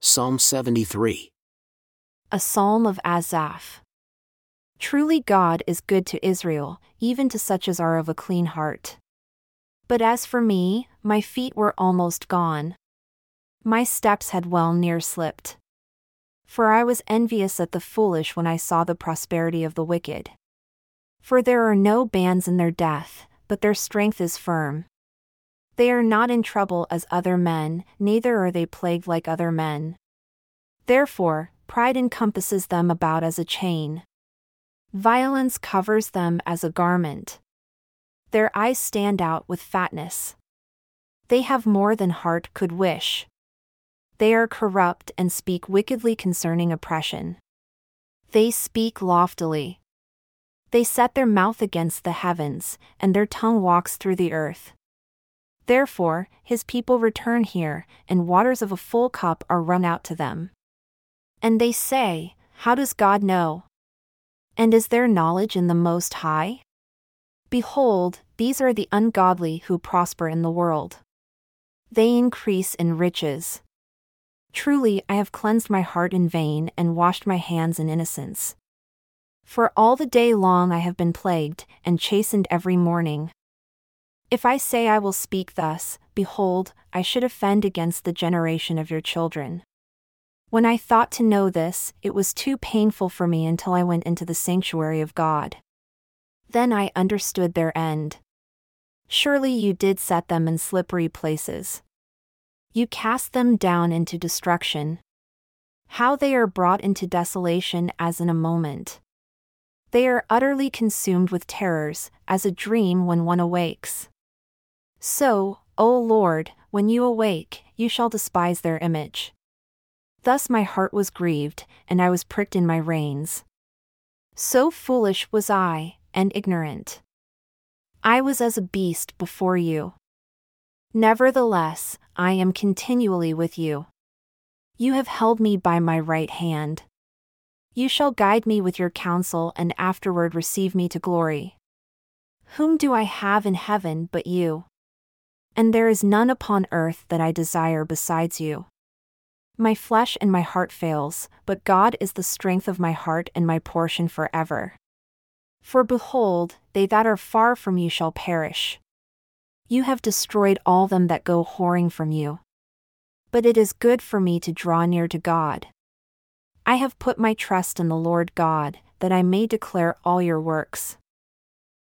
Psalm 73. A psalm of Asaph. Truly God is good to Israel, even to such as are of a clean heart. But as for me, my feet were almost gone. My steps had well near slipped. For I was envious at the foolish when I saw the prosperity of the wicked. For there are no bands in their death, but their strength is firm. They are not in trouble as other men, neither are they plagued like other men. Therefore, pride encompasses them about as a chain. Violence covers them as a garment. Their eyes stand out with fatness. They have more than heart could wish. They are corrupt and speak wickedly concerning oppression. They speak loftily. They set their mouth against the heavens, and their tongue walks through the earth. Therefore, his people return here, and waters of a full cup are run out to them. And they say, How does God know? And is there knowledge in the Most High? Behold, these are the ungodly who prosper in the world. They increase in riches. Truly, I have cleansed my heart in vain and washed my hands in innocence. For all the day long I have been plagued, and chastened every morning. If I say I will speak thus, behold, I should offend against the generation of your children. When I thought to know this, it was too painful for me until I went into the sanctuary of God. Then I understood their end. Surely you did set them in slippery places. You cast them down into destruction. How they are brought into desolation as in a moment. They are utterly consumed with terrors, as a dream when one awakes. So, O Lord, when you awake, you shall despise their image. Thus my heart was grieved, and I was pricked in my reins. So foolish was I, and ignorant. I was as a beast before you. Nevertheless, I am continually with you. You have held me by my right hand. You shall guide me with your counsel and afterward receive me to glory. Whom do I have in heaven but you? And there is none upon earth that I desire besides you. My flesh and my heart fails, but God is the strength of my heart and my portion forever. For behold, they that are far from you shall perish. You have destroyed all them that go whoring from you. But it is good for me to draw near to God. I have put my trust in the Lord God, that I may declare all your works.